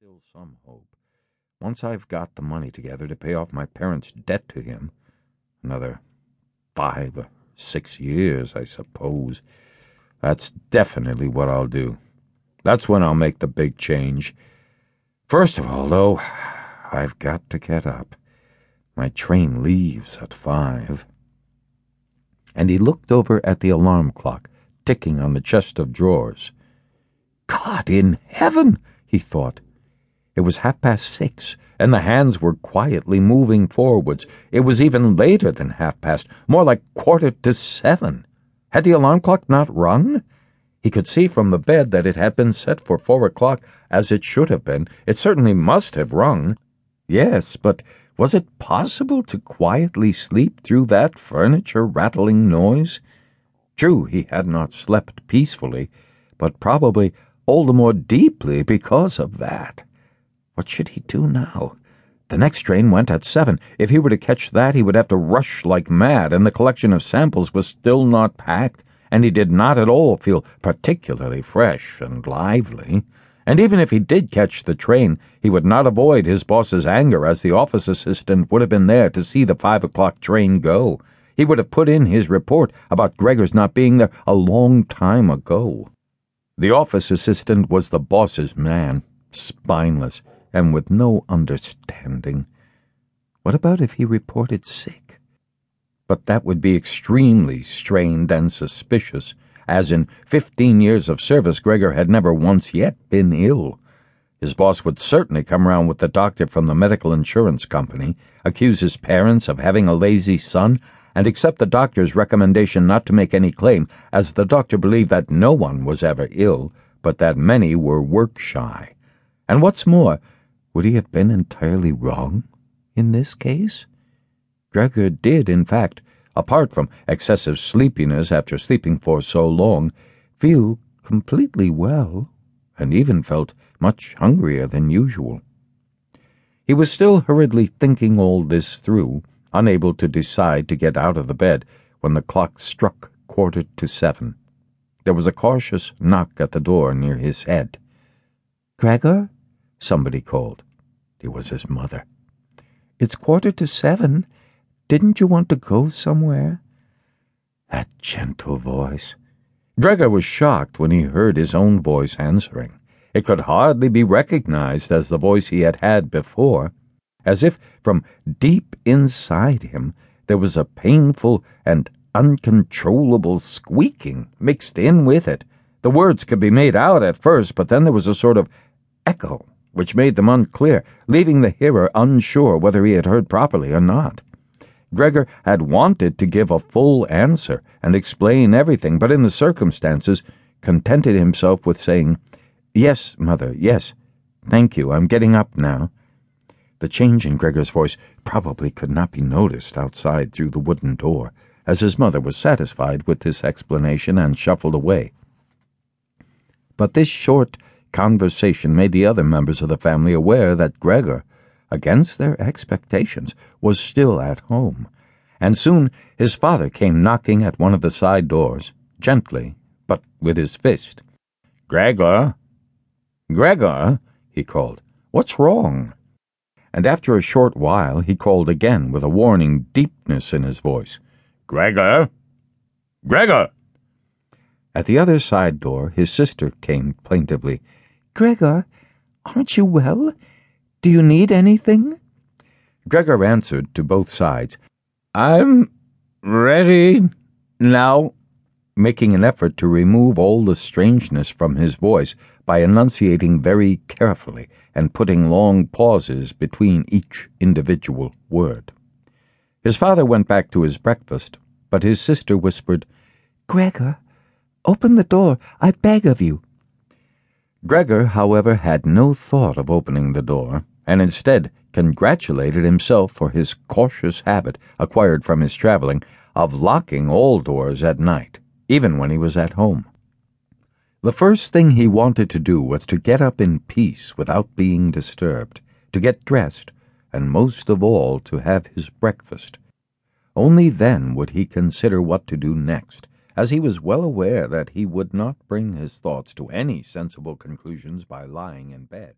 still some hope. Once I've got the money together to pay off my parents' debt to him, another five or six years, I suppose, that's definitely what I'll do. That's when I'll make the big change. First of all, though, I've got to get up. My train leaves at five. And he looked over at the alarm clock, ticking on the chest of drawers. God in heaven, he thought. It was half past six, and the hands were quietly moving forwards. It was even later than half past, more like quarter to seven. Had the alarm clock not rung? He could see from the bed that it had been set for four o'clock, as it should have been. It certainly must have rung. Yes, but was it possible to quietly sleep through that furniture-rattling noise? True, he had not slept peacefully, but probably all the more deeply because of that. What should he do now? The next train went at seven. If he were to catch that, he would have to rush like mad, and the collection of samples was still not packed, and he did not at all feel particularly fresh and lively. And even if he did catch the train, he would not avoid his boss's anger, as the office assistant would have been there to see the five o'clock train go. He would have put in his report about Gregor's not being there a long time ago. The office assistant was the boss's man, spineless and with no understanding. What about if he reported sick? But that would be extremely strained and suspicious, as in fifteen years of service Gregor had never once yet been ill. His boss would certainly come round with the doctor from the medical insurance company, accuse his parents of having a lazy son, and accept the doctor's recommendation not to make any claim, as the doctor believed that no one was ever ill, but that many were work shy. And what's more, would he have been entirely wrong in this case? Gregor did, in fact, apart from excessive sleepiness after sleeping for so long, feel completely well, and even felt much hungrier than usual. He was still hurriedly thinking all this through, unable to decide to get out of the bed when the clock struck quarter to seven. There was a cautious knock at the door near his head. Gregor? Somebody called. It was his mother. It's quarter to seven. Didn't you want to go somewhere? That gentle voice. Gregor was shocked when he heard his own voice answering. It could hardly be recognized as the voice he had had before, as if from deep inside him there was a painful and uncontrollable squeaking mixed in with it. The words could be made out at first, but then there was a sort of echo which made them unclear, leaving the hearer unsure whether he had heard properly or not. Gregor had wanted to give a full answer and explain everything, but in the circumstances contented himself with saying, Yes, mother, yes. Thank you, I'm getting up now. The change in Gregor's voice probably could not be noticed outside through the wooden door, as his mother was satisfied with this explanation and shuffled away. But this short conversation made the other members of the family aware that Gregor, against their expectations, was still at home, and soon his father came knocking at one of the side doors, gently, but with his fist. Gregor? Gregor? he called. What's wrong? And after a short while he called again with a warning deepness in his voice. Gregor? Gregor! At the other side door his sister came plaintively. Gregor, aren't you well? Do you need anything? Gregor answered to both sides. I'm ready now, making an effort to remove all the strangeness from his voice by enunciating very carefully and putting long pauses between each individual word. His father went back to his breakfast, but his sister whispered, Gregor, open the door, I beg of you. Gregor, however, had no thought of opening the door, and instead congratulated himself for his cautious habit, acquired from his traveling, of locking all doors at night, even when he was at home. The first thing he wanted to do was to get up in peace without being disturbed, to get dressed, and most of all to have his breakfast. Only then would he consider what to do next as he was well aware that he would not bring his thoughts to any sensible conclusions by lying in bed.